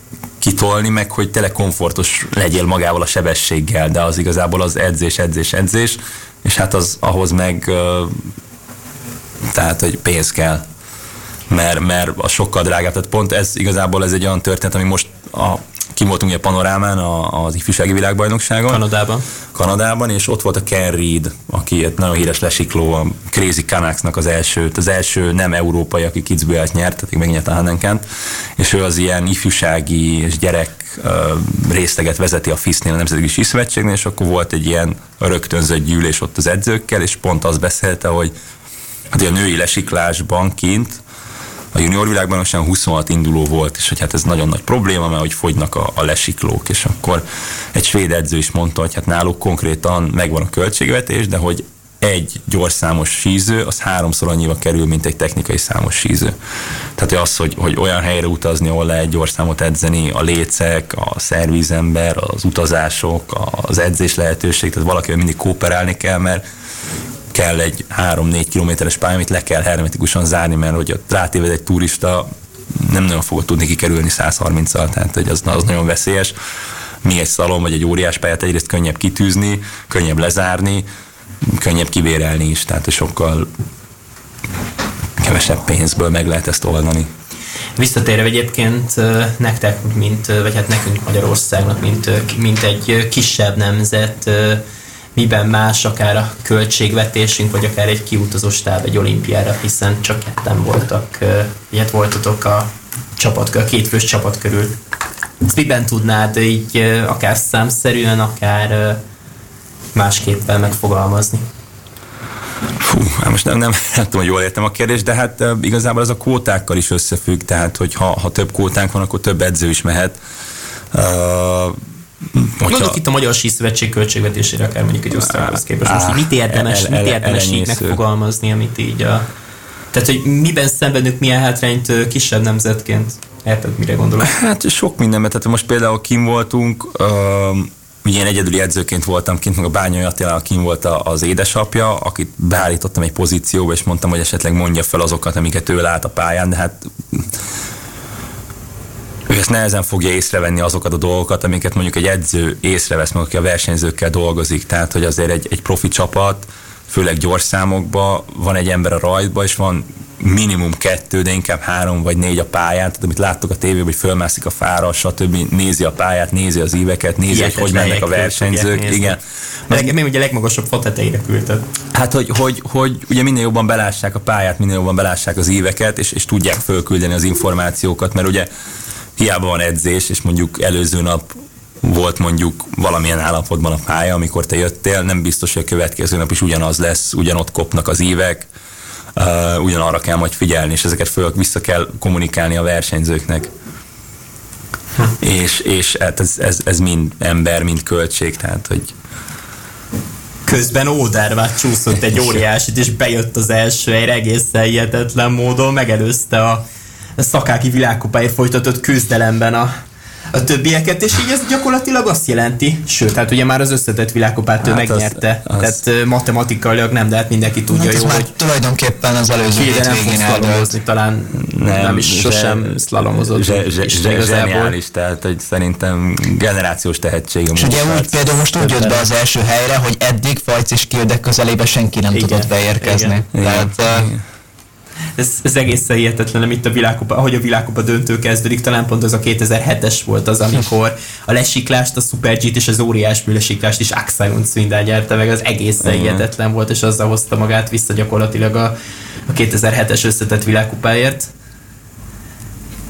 [SPEAKER 2] kitolni, meg hogy tényleg komfortos legyél magával a sebességgel, de az igazából az edzés, edzés, edzés, és hát az ahhoz meg tehát, hogy pénz kell mert, mert a sokkal drágább. Tehát pont ez igazából ez egy olyan történet, ami most a kim voltunk a panorámán a, az ifjúsági világbajnokságon.
[SPEAKER 1] Kanadában.
[SPEAKER 2] Kanadában, és ott volt a Ken Reed, aki egy nagyon híres lesikló, a Crazy Canucksnak az első, az első nem európai, aki Kitzbühelt nyert, tehát megnyerte a Hannenkent, és ő az ilyen ifjúsági és gyerek részleget vezeti a FISZ-nél, a Nemzetközi Síszövetségnél, és akkor volt egy ilyen rögtönzött gyűlés ott az edzőkkel, és pont azt beszélte, hogy hát a női lesiklásban kint a junior világban most 26 induló volt, és hogy hát ez nagyon nagy probléma, mert hogy fogynak a, a lesiklók, és akkor egy svéd edző is mondta, hogy hát náluk konkrétan megvan a költségvetés, de hogy egy gyorszámos síző, az háromszor annyiba kerül, mint egy technikai számos síző. Tehát az, hogy, hogy olyan helyre utazni, ahol lehet gyorszámot edzeni, a lécek, a szervízember, az utazások, az edzés lehetőség, tehát valakivel mindig kooperálni kell, mert kell egy 3-4 kilométeres pálya, amit le kell hermetikusan zárni, mert hogy rátéved egy turista, nem nagyon fogod tudni kikerülni 130-al, tehát hogy az, az nagyon veszélyes. Mi egy szalon vagy egy óriás pályát egyrészt könnyebb kitűzni, könnyebb lezárni, könnyebb kivérelni is, tehát sokkal kevesebb pénzből meg lehet ezt oldani.
[SPEAKER 1] Visszatérve egyébként nektek, mint, vagy hát nekünk Magyarországnak, mint, mint egy kisebb nemzet, miben más akár a költségvetésünk, vagy akár egy kiutazó stáb egy olimpiára, hiszen csak ketten voltak, ilyet voltatok a csapat, a két fős csapat körül. Ezt miben tudnád így akár számszerűen, akár másképpen megfogalmazni?
[SPEAKER 2] Fú, hát most nem, nem, nem tudom, hogy jól értem a kérdést, de hát igazából ez a kótákkal is összefügg, tehát hogy ha, ha több kótánk van, akkor több edző is mehet. Uh,
[SPEAKER 1] Hogyha... Mondok itt a Magyar Síszövetség költségvetésére, akár mondjuk egy osztályhoz képest. Most mit érdemes, el, el, mit érdemes így megfogalmazni, amit így a... Tehát, hogy miben szenvedünk milyen hátrányt kisebb nemzetként? Érted, mire gondolok?
[SPEAKER 2] Hát sok mindenben. Tehát most például kim voltunk, um, ilyen egyedüli edzőként voltam kint, meg a Bányai Attila kim volt az édesapja, akit beállítottam egy pozícióba, és mondtam, hogy esetleg mondja fel azokat, amiket ő lát a pályán, de hát ő ezt nehezen fogja észrevenni azokat a dolgokat, amiket mondjuk egy edző észrevesz, meg aki a versenyzőkkel dolgozik. Tehát, hogy azért egy, egy profi csapat, főleg gyors számokban van egy ember a rajtban, és van minimum kettő, de inkább három vagy négy a pályát, tehát amit láttok a tévében, hogy fölmászik a fára, stb. nézi a pályát, nézi az íveket, nézi, hogy hogy mennek a versenyzők. Igen.
[SPEAKER 1] Meg, még ugye a legmagasabb fatetejére küldted.
[SPEAKER 2] Hát, hogy, hogy, hogy, ugye minél jobban belássák a pályát, minél jobban belássák az íveket, és, és tudják fölküldeni az információkat, mert ugye hiába van edzés, és mondjuk előző nap volt mondjuk valamilyen állapotban a pálya, amikor te jöttél, nem biztos, hogy a következő nap is ugyanaz lesz, ugyanott kopnak az évek, uh, ugyanarra kell majd figyelni, és ezeket föl vissza kell kommunikálni a versenyzőknek. Hm. És, és hát ez, ez, ez mind ember, mind költség, tehát hogy
[SPEAKER 1] közben Ódervát csúszott egy óriásit, és bejött az első helyre egészen hihetetlen módon, megelőzte a szakáki világkupáért folytatott küzdelemben a, a többieket, és így ez gyakorlatilag azt jelenti, sőt, hát ugye már az összetett világkopát hát megnyerte, az, az... tehát matematikailag nem, de hát mindenki tudja hát jó, hogy
[SPEAKER 3] tulajdonképpen az előző
[SPEAKER 1] hétvégén eldőlt. talán nem, nem is sosem szlalomozott.
[SPEAKER 2] Zseniális, tehát hogy szerintem generációs tehetség.
[SPEAKER 3] És ugye úgy például most úgy jött be az első helyre, hogy eddig Fajc és Kildek közelébe senki nem igen, tudott beérkezni. Igen, tehát, igen
[SPEAKER 1] ez, ez egészen hihetetlen, amit a világkupa, ahogy a világkupa döntő kezdődik, talán pont az a 2007-es volt az, amikor a lesiklást, a Super G-t és az óriás lesiklást is Axel Swindel nyerte meg, az egészen uh-huh. hihetetlen volt, és azzal hozta magát vissza gyakorlatilag a, a 2007-es összetett világkupáért.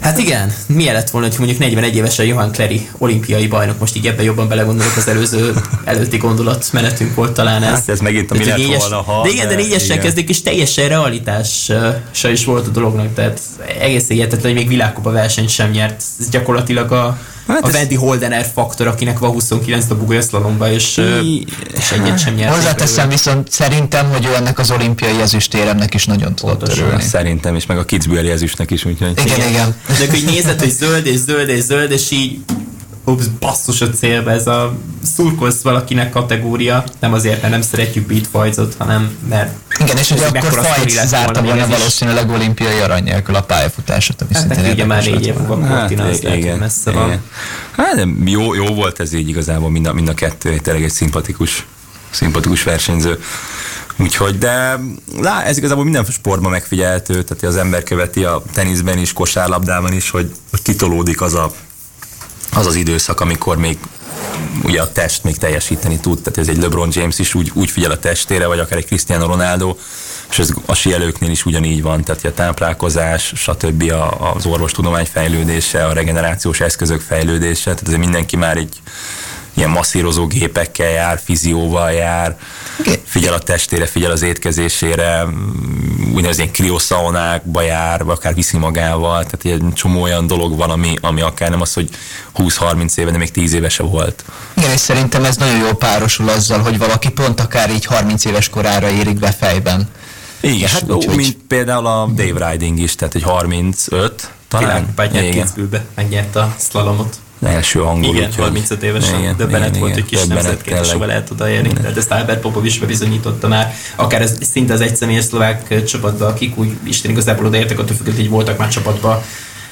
[SPEAKER 1] Hát igen, milyen lett volna, hogy mondjuk 41 évesen Johan Clary olimpiai bajnok, most így ebben jobban belegondolok, az előző előtti gondolat menetünk volt talán ez. Hát
[SPEAKER 2] ez megint a mi lett négyes, volna,
[SPEAKER 1] ha... De igen, de négyessel kezdik, és teljesen realitása is volt a dolognak, tehát egész hihetetlen, hogy még világkupa versenyt sem nyert. Ez gyakorlatilag a, Hát a Wendy Holdener faktor, akinek van 29 dobugója szlalomba, és, I... és egyet sem nyert.
[SPEAKER 3] Hozzáteszem viszont szerintem, hogy ő ennek az olimpiai ezüstéremnek is nagyon tudott örülni.
[SPEAKER 2] Szerintem is, meg a Kitzbüheli ezüstnek is, úgyhogy...
[SPEAKER 3] Igen, igen. igen.
[SPEAKER 1] De hogy nézed, hogy zöld és zöld és zöld, és így ups, basszus a célba, ez a szurkolsz valakinek kategória, nem azért, mert nem szeretjük beatfajzot, hanem mert
[SPEAKER 3] igen, és hogy akkor Fajc zárta volna valószínűleg olimpiai arany nélkül a pályafutásot, ami hát
[SPEAKER 1] szintén ugye már négy év múlva hát, az igen, messze igen. van.
[SPEAKER 2] Hát de jó, jó volt ez így igazából mind a, mind a kettő, tényleg egy szimpatikus, szimpatikus versenyző. Úgyhogy, de lá, ez igazából minden sportban megfigyelhető, tehát az ember követi a teniszben is, kosárlabdában is, hogy, hogy kitolódik az a az az időszak, amikor még ugye a test még teljesíteni tud, tehát ez egy LeBron James is úgy, úgy figyel a testére, vagy akár egy Cristiano Ronaldo, és ez a sielőknél is ugyanígy van, tehát a táplálkozás, stb. az orvostudomány fejlődése, a regenerációs eszközök fejlődése, tehát ez mindenki már egy ilyen masszírozó gépekkel jár, fizióval jár, figyel a testére, figyel az étkezésére, úgynevezett ilyen krioszaonákba jár, vagy akár viszi magával, tehát egy csomó olyan dolog van, ami, ami akár nem az, hogy 20-30 éve, de még 10 éve se volt.
[SPEAKER 3] Igen, és szerintem ez nagyon jól párosul azzal, hogy valaki pont akár így 30 éves korára érik be fejben.
[SPEAKER 2] Igen, hát úgy, mint például a Dave Riding is, tehát egy 35 talán.
[SPEAKER 1] Világ, megnyerte a slalomot
[SPEAKER 2] első angol.
[SPEAKER 1] Igen, 35 évesen igen, döbbenet igen, volt, hogy kis nemzetként soha lehet odaérni. Tehát ezt Albert Popov is bebizonyította már, akár ez szinte az egyszemélyes szlovák csapatban, akik úgy Isten igazából odaértek, attól függően, hogy voltak már csapatban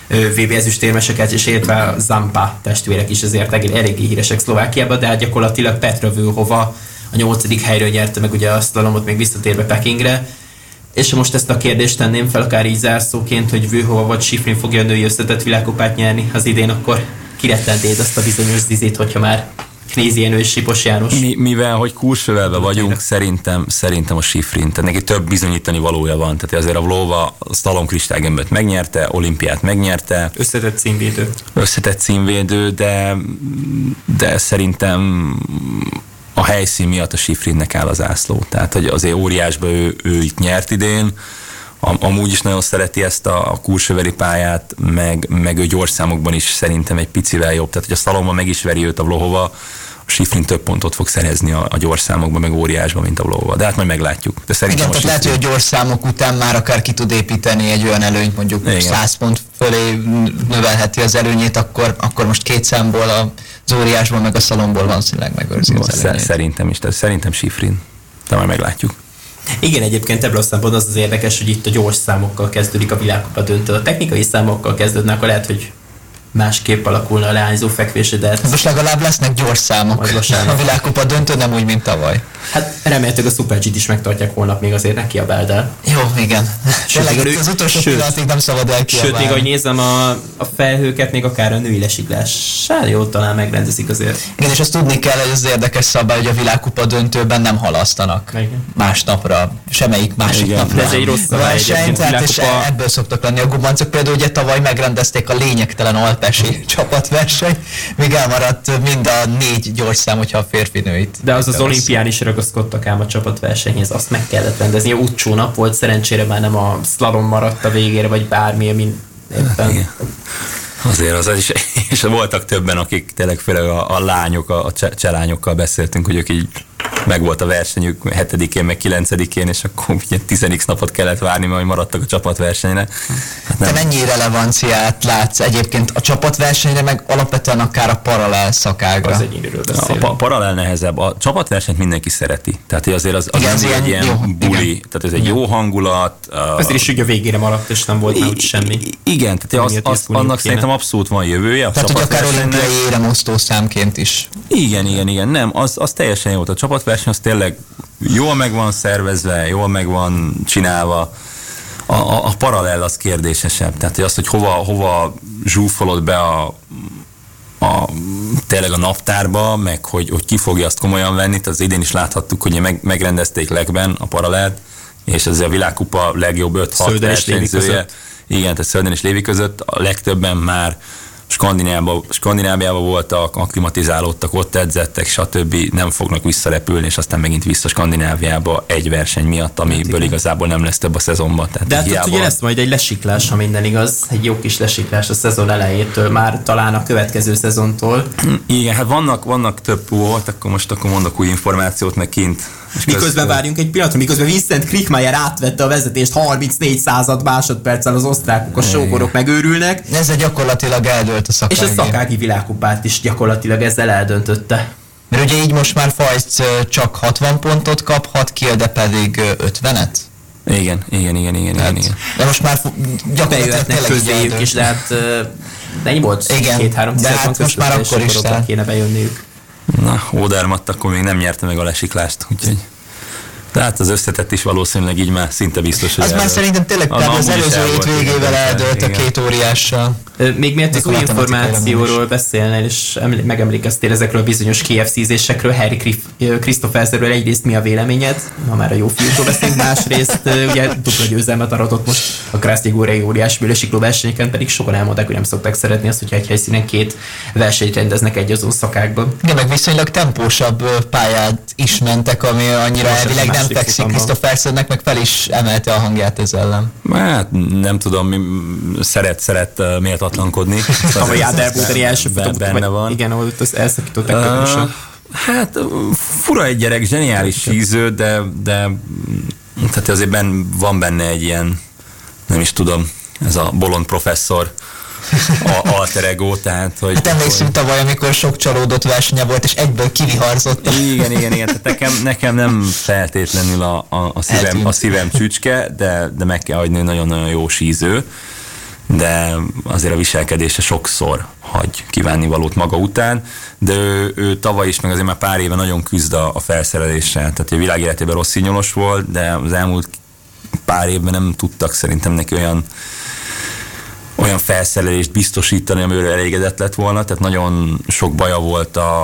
[SPEAKER 1] VB ezüstérmeseket, és értve a Zampa testvérek is azért eléggé híresek Szlovákiában, de hát gyakorlatilag Petra Vőhova a nyolcadik helyről nyerte meg ugye a szlalomot még visszatérve Pekingre, és most ezt a kérdést tenném fel akár így zárszóként, hogy Vőhova vagy Sifrin fogja a női összetett világkupát nyerni az idén, akkor kirettentéd azt a bizonyos zizét, hogyha már Knézienő és Sipos János.
[SPEAKER 2] Mi, mivel, hogy kursövelve vagyunk, szerintem, szerintem a Sifrin, tehát neki több bizonyítani valója van. Tehát azért a Vlova a Stalom kristálygömböt megnyerte, olimpiát megnyerte.
[SPEAKER 1] Összetett címvédő.
[SPEAKER 2] Összetett címvédő, de, de szerintem a helyszín miatt a Sifrinnek áll az ászló. Tehát, hogy azért óriásban ő, ő itt nyert idén, amúgy is nagyon szereti ezt a, a kursöveri pályát, meg, meg ő gyors számokban is szerintem egy picivel jobb. Tehát, hogy a Szalomba meg is veri őt a Vlohova, a Sifrin több pontot fog szerezni a, a gyors számokban, meg óriásban, mint a Vlohova. De hát majd meglátjuk. De
[SPEAKER 3] szerintem Igen, tehát lehet, hogy a gyors számok után már akár ki tud építeni egy olyan előnyt, mondjuk Igen. 100 pont fölé növelheti az előnyét, akkor, akkor most két számból az óriásból, meg a szalomból valószínűleg megőrzi az előnyét.
[SPEAKER 2] Szerintem is, tehát szerintem Sifrin. De majd meglátjuk.
[SPEAKER 1] Igen, egyébként ebből a szempontból az az érdekes, hogy itt a gyors számokkal kezdődik a világkupa döntő. A technikai számokkal kezdődnek, akkor lehet, hogy másképp alakulna a leányzó fekvése, de...
[SPEAKER 3] Hát most legalább lesznek gyors számok. A világkupa döntő nem úgy, mint tavaly.
[SPEAKER 1] Hát remélhetőleg a Super G-t is megtartják holnap még azért neki a Beldel.
[SPEAKER 3] Jó, igen. Tényleg, az utolsó sőt, pillanatig nem szabad elkiabálni.
[SPEAKER 1] Sőt, még ahogy nézem a, a felhőket, még akár a női lesiklás jó talán megrendezik azért.
[SPEAKER 3] Igen, és azt tudni kell, hogy az érdekes szabály, hogy a világkupa döntőben nem halasztanak igen. másnapra, semmelyik másik igen. napra.
[SPEAKER 1] Ez egy rossz szabály.
[SPEAKER 3] Tehát, és ebből szoktak lenni a gubancok. Például ugye tavaly megrendezték a lényegtelen alpesi csapatverseny, míg elmaradt mind a négy gyorszám, hogyha a férfi nőit.
[SPEAKER 1] De az az olimpián is ragaszkodtak ám a csapatversenyhez, azt meg kellett rendezni. Utcsó nap volt, szerencsére már nem a slalom maradt a végére, vagy bármi, ami éppen... Igen.
[SPEAKER 2] Azért az is, és voltak többen, akik tényleg főleg a, a lányok, a, a cselányokkal beszéltünk, hogy ők így meg volt a versenyük hetedikén, meg kilencedikén, és akkor ugye 10 napot kellett várni, mert maradtak a csapatversenyre.
[SPEAKER 3] Hát Te mennyi relevanciát látsz egyébként a csapatversenyre, meg alapvetően akár a paralel szakágra?
[SPEAKER 1] Az egyéniről
[SPEAKER 2] A pa- paralel nehezebb. A csapatversenyt mindenki szereti. Tehát azért az, az igen, egy ilyen jó, buli, igen. tehát ez egy jó hangulat.
[SPEAKER 1] Ezért is ugye a végére maradt, és nem volt már úgy semmi.
[SPEAKER 2] Igen, tehát az, az, annak kéne. szerintem abszolút van jövője.
[SPEAKER 3] A tehát, hogy akár olimpiai éremosztó számként is.
[SPEAKER 2] Igen, igen, igen. Nem, az, az teljesen jó. A csapatverseny az tényleg jól meg van szervezve, jól meg van csinálva. A, a, a paralel az kérdésesebb. Tehát hogy az, hogy hova, hova zsúfolod be a, a, tényleg a naptárba, meg hogy, hogy ki fogja azt komolyan venni. Tehát az idén is láthattuk, hogy meg, megrendezték legben a paralelt, és ez a világkupa legjobb 5-6 versenyzője. Igen, tehát Szölden és Lévi között a legtöbben már Skandináviában, Skandináviában voltak, aklimatizálódtak, ott edzettek, stb. nem fognak visszarepülni, és aztán megint vissza Skandináviába egy verseny miatt, amiből hát igazából nem lesz több a szezonban.
[SPEAKER 1] Tehát De hát hiába... ugye lesz majd egy lesiklás, ha minden igaz, egy jó kis lesiklás a szezon elejétől, már talán a következő szezontól.
[SPEAKER 2] Igen, hát vannak, vannak több volt, akkor most akkor mondok új információt, meg kint
[SPEAKER 1] Miközben köz... várjunk egy pillanatra, miközben Vincent Krickmeyer átvette a vezetést 34 század másodperccel az osztrákok, a sógorok megőrülnek.
[SPEAKER 3] Ez gyakorlatilag eldőlt a szakági.
[SPEAKER 1] És a szakági világkupát is gyakorlatilag ezzel eldöntötte.
[SPEAKER 3] Mert ugye így most már Fajc csak 60 pontot kaphat, Kilde pedig 50-et?
[SPEAKER 2] Igen, igen, igen, igen, Tehát, igen,
[SPEAKER 3] De most már
[SPEAKER 1] gyakorlatilag közéjük is, de hát ennyi volt?
[SPEAKER 3] Igen, két-három de hát most már akkor is
[SPEAKER 1] kéne bejönniük.
[SPEAKER 2] Na, Ódermatt akkor még nem nyerte meg a lesiklást, úgyhogy... Tehát az összetett is valószínűleg így már szinte biztos,
[SPEAKER 3] hogy Az már szerintem tényleg az, az előző végével eldőlt a két óriással.
[SPEAKER 1] Még miért az új információról beszélnél, és megemlékeztél ezekről a bizonyos KFC-zésekről, Harry Christopherserről egyrészt mi a véleményed, ha már a jó fiúkról beszélünk, másrészt ugye dupla győzelmet aratott most a Kraszti Górei óriás bőlesikló versenyeken, pedig sokan elmondták, hogy nem szokták szeretni azt, hogyha egy helyszínen két versenyt rendeznek egy azon szakákban.
[SPEAKER 3] Igen, meg viszonylag tempósabb pályát is mentek, ami annyira elvileg nem fekszik Christophersennek, meg fel is emelte a hangját ez ellen.
[SPEAKER 2] Hát nem tudom, szeret, szeret miért méltatlankodni.
[SPEAKER 1] A Jáderbúteri első
[SPEAKER 2] benne van.
[SPEAKER 1] Igen, ahol ott az elszakították uh,
[SPEAKER 2] Hát fura egy gyerek, zseniális síző, de, de tehát azért ben, van benne egy ilyen, nem is tudom, ez a bolond professzor, a alter ego, tehát hogy...
[SPEAKER 3] Hát emlékszünk hogy... tavaly, amikor sok csalódott versenye volt, és egyből kiviharzott.
[SPEAKER 2] Igen, igen, igen. Tehát nekem, nekem nem feltétlenül a, a, a, szívem, a szívem csücske, de, de meg kell hagyni, nagyon-nagyon jó síző de azért a viselkedése sokszor hagy kívánni valót maga után, de ő, ő tavaly is, meg azért már pár éve nagyon küzd a, a felszereléssel, tehát a világ életében rossz színyolos volt, de az elmúlt pár évben nem tudtak szerintem neki olyan olyan felszerelést biztosítani, amiről elégedett lett volna, tehát nagyon sok baja volt a,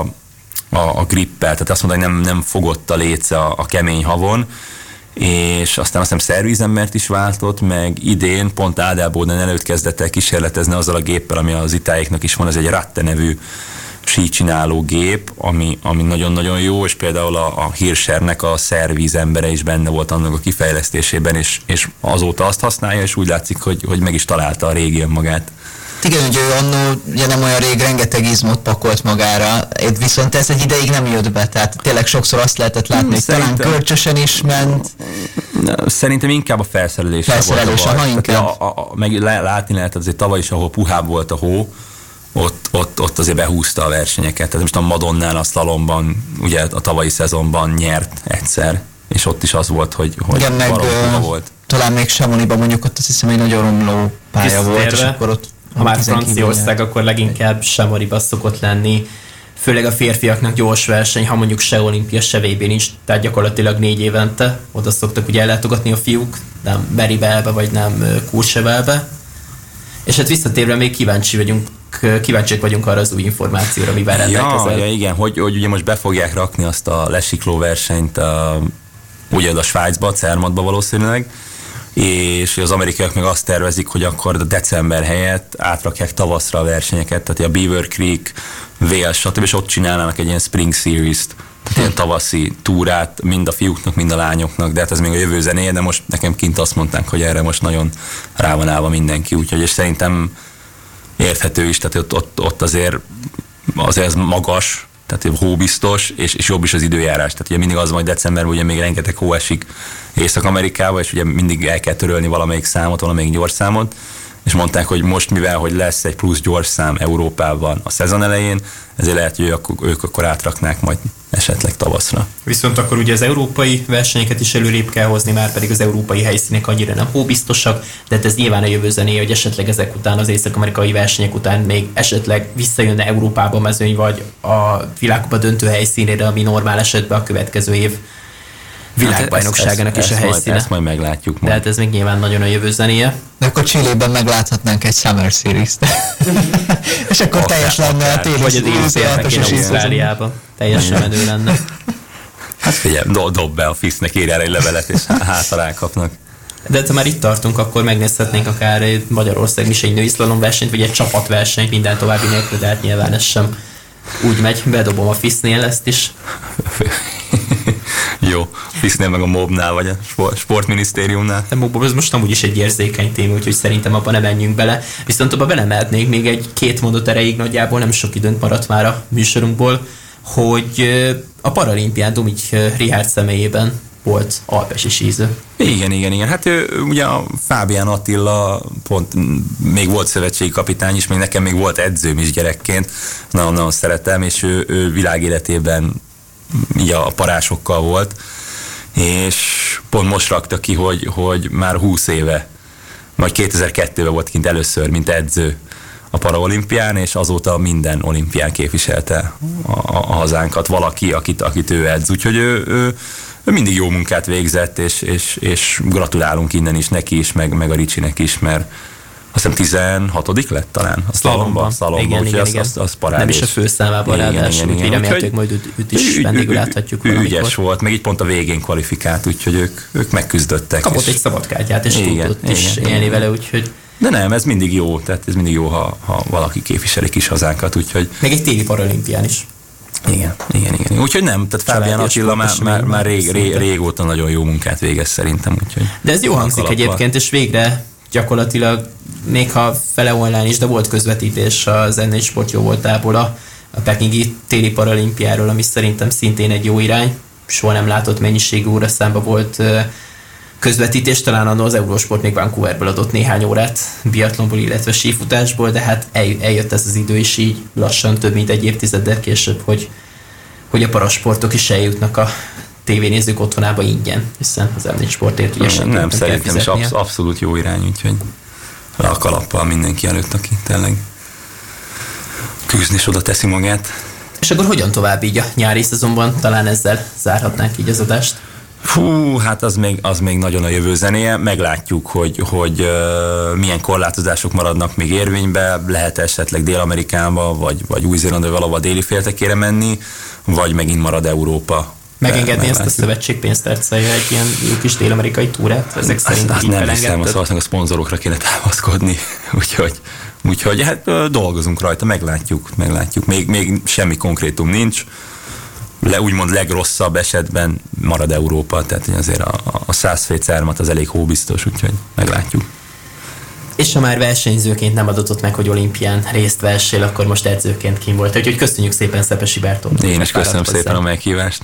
[SPEAKER 2] a, a grippel, tehát azt mondta, hogy nem, nem fogott a léce a, a kemény havon, és aztán azt hiszem szervizembert is váltott, meg idén pont Ádelbóden előtt kezdett el kísérletezni azzal a géppel, ami az itáiknak is van, ez egy Ratte nevű sícsináló gép, ami, ami nagyon-nagyon jó, és például a, a Hirschernek a embere is benne volt annak a kifejlesztésében, és, és azóta azt használja, és úgy látszik, hogy, hogy meg is találta a régi önmagát.
[SPEAKER 3] Igen, hogy ő annó ugye nem olyan rég rengeteg izmot pakolt magára, viszont ez egy ideig nem jött be, tehát tényleg sokszor azt lehetett látni, hmm, hogy talán kölcsösen is ment.
[SPEAKER 2] Szerintem inkább a felszerelés.
[SPEAKER 3] Felszerelés,
[SPEAKER 2] aha,
[SPEAKER 3] inkább.
[SPEAKER 2] A, a, a, meg látni lehet azért tavaly is, ahol puhább volt a hó, ott, ott, ott azért behúzta a versenyeket. Tehát most a Madonnál a szalomban, ugye a tavalyi szezonban nyert egyszer, és ott is az volt, hogy, hogy
[SPEAKER 3] Igen, meg, volt. Talán még Semoniban mondjuk ott azt hiszem, hogy nagyon romló pálya volt, és akkor ott
[SPEAKER 1] ha már Franciaország, akkor leginkább Samoriba szokott lenni, főleg a férfiaknak gyors verseny, ha mondjuk se olimpia, se VB nincs, tehát gyakorlatilag négy évente oda szoktak ugye ellátogatni a fiúk, nem Meribelbe, vagy nem Courchevelbe. És hát visszatérve még kíváncsi vagyunk kíváncsiak vagyunk arra az új információra, amivel rendelkezel.
[SPEAKER 2] Ja, ja, igen, hogy, hogy ugye most be fogják rakni azt a lesikló versenyt a, ugye a Svájcba, Cermatba valószínűleg, és az amerikaiak meg azt tervezik, hogy akkor a december helyett átrakják tavaszra a versenyeket, tehát a Beaver Creek, Wales, stb. és ott csinálnának egy ilyen Spring Series-t, tehát ilyen tavaszi túrát mind a fiúknak, mind a lányoknak, de hát ez még a jövő zenéje, de most nekem kint azt mondták, hogy erre most nagyon rá van állva mindenki, úgyhogy és szerintem érthető is, tehát ott, ott, ott azért, azért ez magas, tehát hóbiztos, és, és jobb is az időjárás. Tehát ugye mindig az majd decemberben ugye még rengeteg hó esik Észak-Amerikába, és ugye mindig el kell törölni valamelyik számot, valamelyik gyorszámot, és mondták, hogy most mivel, hogy lesz egy plusz gyors szám Európában a szezon elején, ezért lehet, hogy ők, ők akkor átraknák majd esetleg tavaszra.
[SPEAKER 1] Viszont akkor ugye az európai versenyeket is előrébb kell hozni, már pedig az európai helyszínek annyira nem hóbiztosak, de hát ez nyilván a jövő zené, hogy esetleg ezek után, az észak-amerikai versenyek után még esetleg visszajönne Európába mezőny, vagy a világkupa döntő helyszínére, ami normál esetben a következő év világbajnokságának hát is a helyszíne. Majd,
[SPEAKER 2] ezt majd meglátjuk.
[SPEAKER 1] Majd. De hát ez még nyilván nagyon a jövő zenéje.
[SPEAKER 3] De akkor Csillében megláthatnánk egy Summer Series-t. és akkor akár, teljes lenne a téli
[SPEAKER 1] Vagy az én Ausztráliában. Teljesen menő lenne.
[SPEAKER 2] Hát figyelj, do- dob be a FISZ-nek, írjál egy levelet, és hátra rákapnak.
[SPEAKER 1] De ha már itt tartunk, akkor megnézhetnénk akár egy Magyarország is egy női versenyt, vagy egy csapatversenyt minden további nélkül, de hát nyilván ez sem úgy megy, bedobom a FISZ-nél ezt is.
[SPEAKER 2] Jó, Fisznél meg a mobnál, vagy a sportminisztériumnál.
[SPEAKER 1] De mob, ez most amúgy is egy érzékeny téma, úgyhogy szerintem abban nem menjünk bele. Viszont abban belemehetnék még egy két mondat erejéig nagyjából, nem sok időnk maradt már a műsorunkból, hogy a paralimpiádom így Richard személyében volt alpesi síző.
[SPEAKER 2] Igen, igen, igen. Hát ő, ugye a Fábián Attila pont még volt szövetségi kapitány is, még nekem még volt edzőm is gyerekként, nagyon-nagyon szeretem, és ő, ő világéletében így a parásokkal volt, és pont most rakta ki, hogy, hogy már 20 éve, vagy 2002-ben volt kint először, mint edző a paraolimpián, és azóta minden olimpián képviselte a, a hazánkat valaki, akit, akit ő edz. Úgyhogy ő, ő, ő mindig jó munkát végzett, és, és, és gratulálunk innen is neki is, meg, meg a Ricsinek is, mert azt hiszem 16 lett talán a szalomban.
[SPEAKER 1] Szalomban, igen, igen, igen. Az, az Nem is a főszámában ráadásul, úgyhogy remélhetők majd őt, őt is vendégül láthatjuk
[SPEAKER 2] valamikor. Ügyes volt, meg így pont a végén kvalifikált, úgyhogy ők, ők megküzdöttek.
[SPEAKER 1] Kapott egy szabadkártyát, és igen, tudott igen, is igen, élni vele, úgyhogy
[SPEAKER 2] de nem, ez mindig jó, tehát ez mindig jó, ha, ha valaki képviseli kis hazánkat, úgyhogy...
[SPEAKER 1] Meg egy téli paralimpián is.
[SPEAKER 2] Igen, igen, igen. Úgyhogy nem, tehát Fábián Attila már, már, már rég, rég, régóta nagyon jó munkát végez szerintem. Úgyhogy
[SPEAKER 1] De ez jó hangzik egyébként, és végre gyakorlatilag még ha fele online is, de volt közvetítés az n Sport jó voltából a, a Pekingi téli paralimpiáról, ami szerintem szintén egy jó irány. Soha nem látott mennyiségű óraszámba volt közvetítés, talán annól az Eurosport még Vancouverből adott néhány órát biatlonból, illetve sífutásból, de hát eljött ez az idő is így lassan több mint egy évtizeddel később, hogy, hogy a parasportok is eljutnak a tévénézők otthonába ingyen, hiszen az m sportért ugye
[SPEAKER 2] sem Nem, szerintem is absz- abszolút jó irány, úgyhogy a kalappal mindenki előtt, aki tényleg küzdni és oda teszi magát.
[SPEAKER 1] És akkor hogyan tovább így a nyári szezonban? Talán ezzel zárhatnánk így az adást.
[SPEAKER 2] Fú, hát az még, az még nagyon a jövő zenéje. Meglátjuk, hogy, hogy uh, milyen korlátozások maradnak még érvénybe. Lehet esetleg Dél-Amerikába, vagy, vagy Új-Zélandra valahol déli féltekére menni, vagy megint marad Európa
[SPEAKER 1] megengedni ezt a szövetségpénztert egy ilyen jó kis dél-amerikai túrát? Ezek szerint
[SPEAKER 2] azt, azt nem hiszem, azt valószínűleg a szponzorokra kéne támaszkodni. úgyhogy, úgyhogy hát dolgozunk rajta, meglátjuk, meglátjuk. Még, még semmi konkrétum nincs. Le, úgymond legrosszabb esetben marad Európa, tehát azért a, a százfécármat az elég hóbiztos, úgyhogy meglátjuk.
[SPEAKER 1] És ha már versenyzőként nem adott meg, hogy olimpián részt vessél, akkor most edzőként kim volt. Úgyhogy köszönjük szépen Szepesi Bertolt.
[SPEAKER 2] Én is köszönöm szépen a meghívást.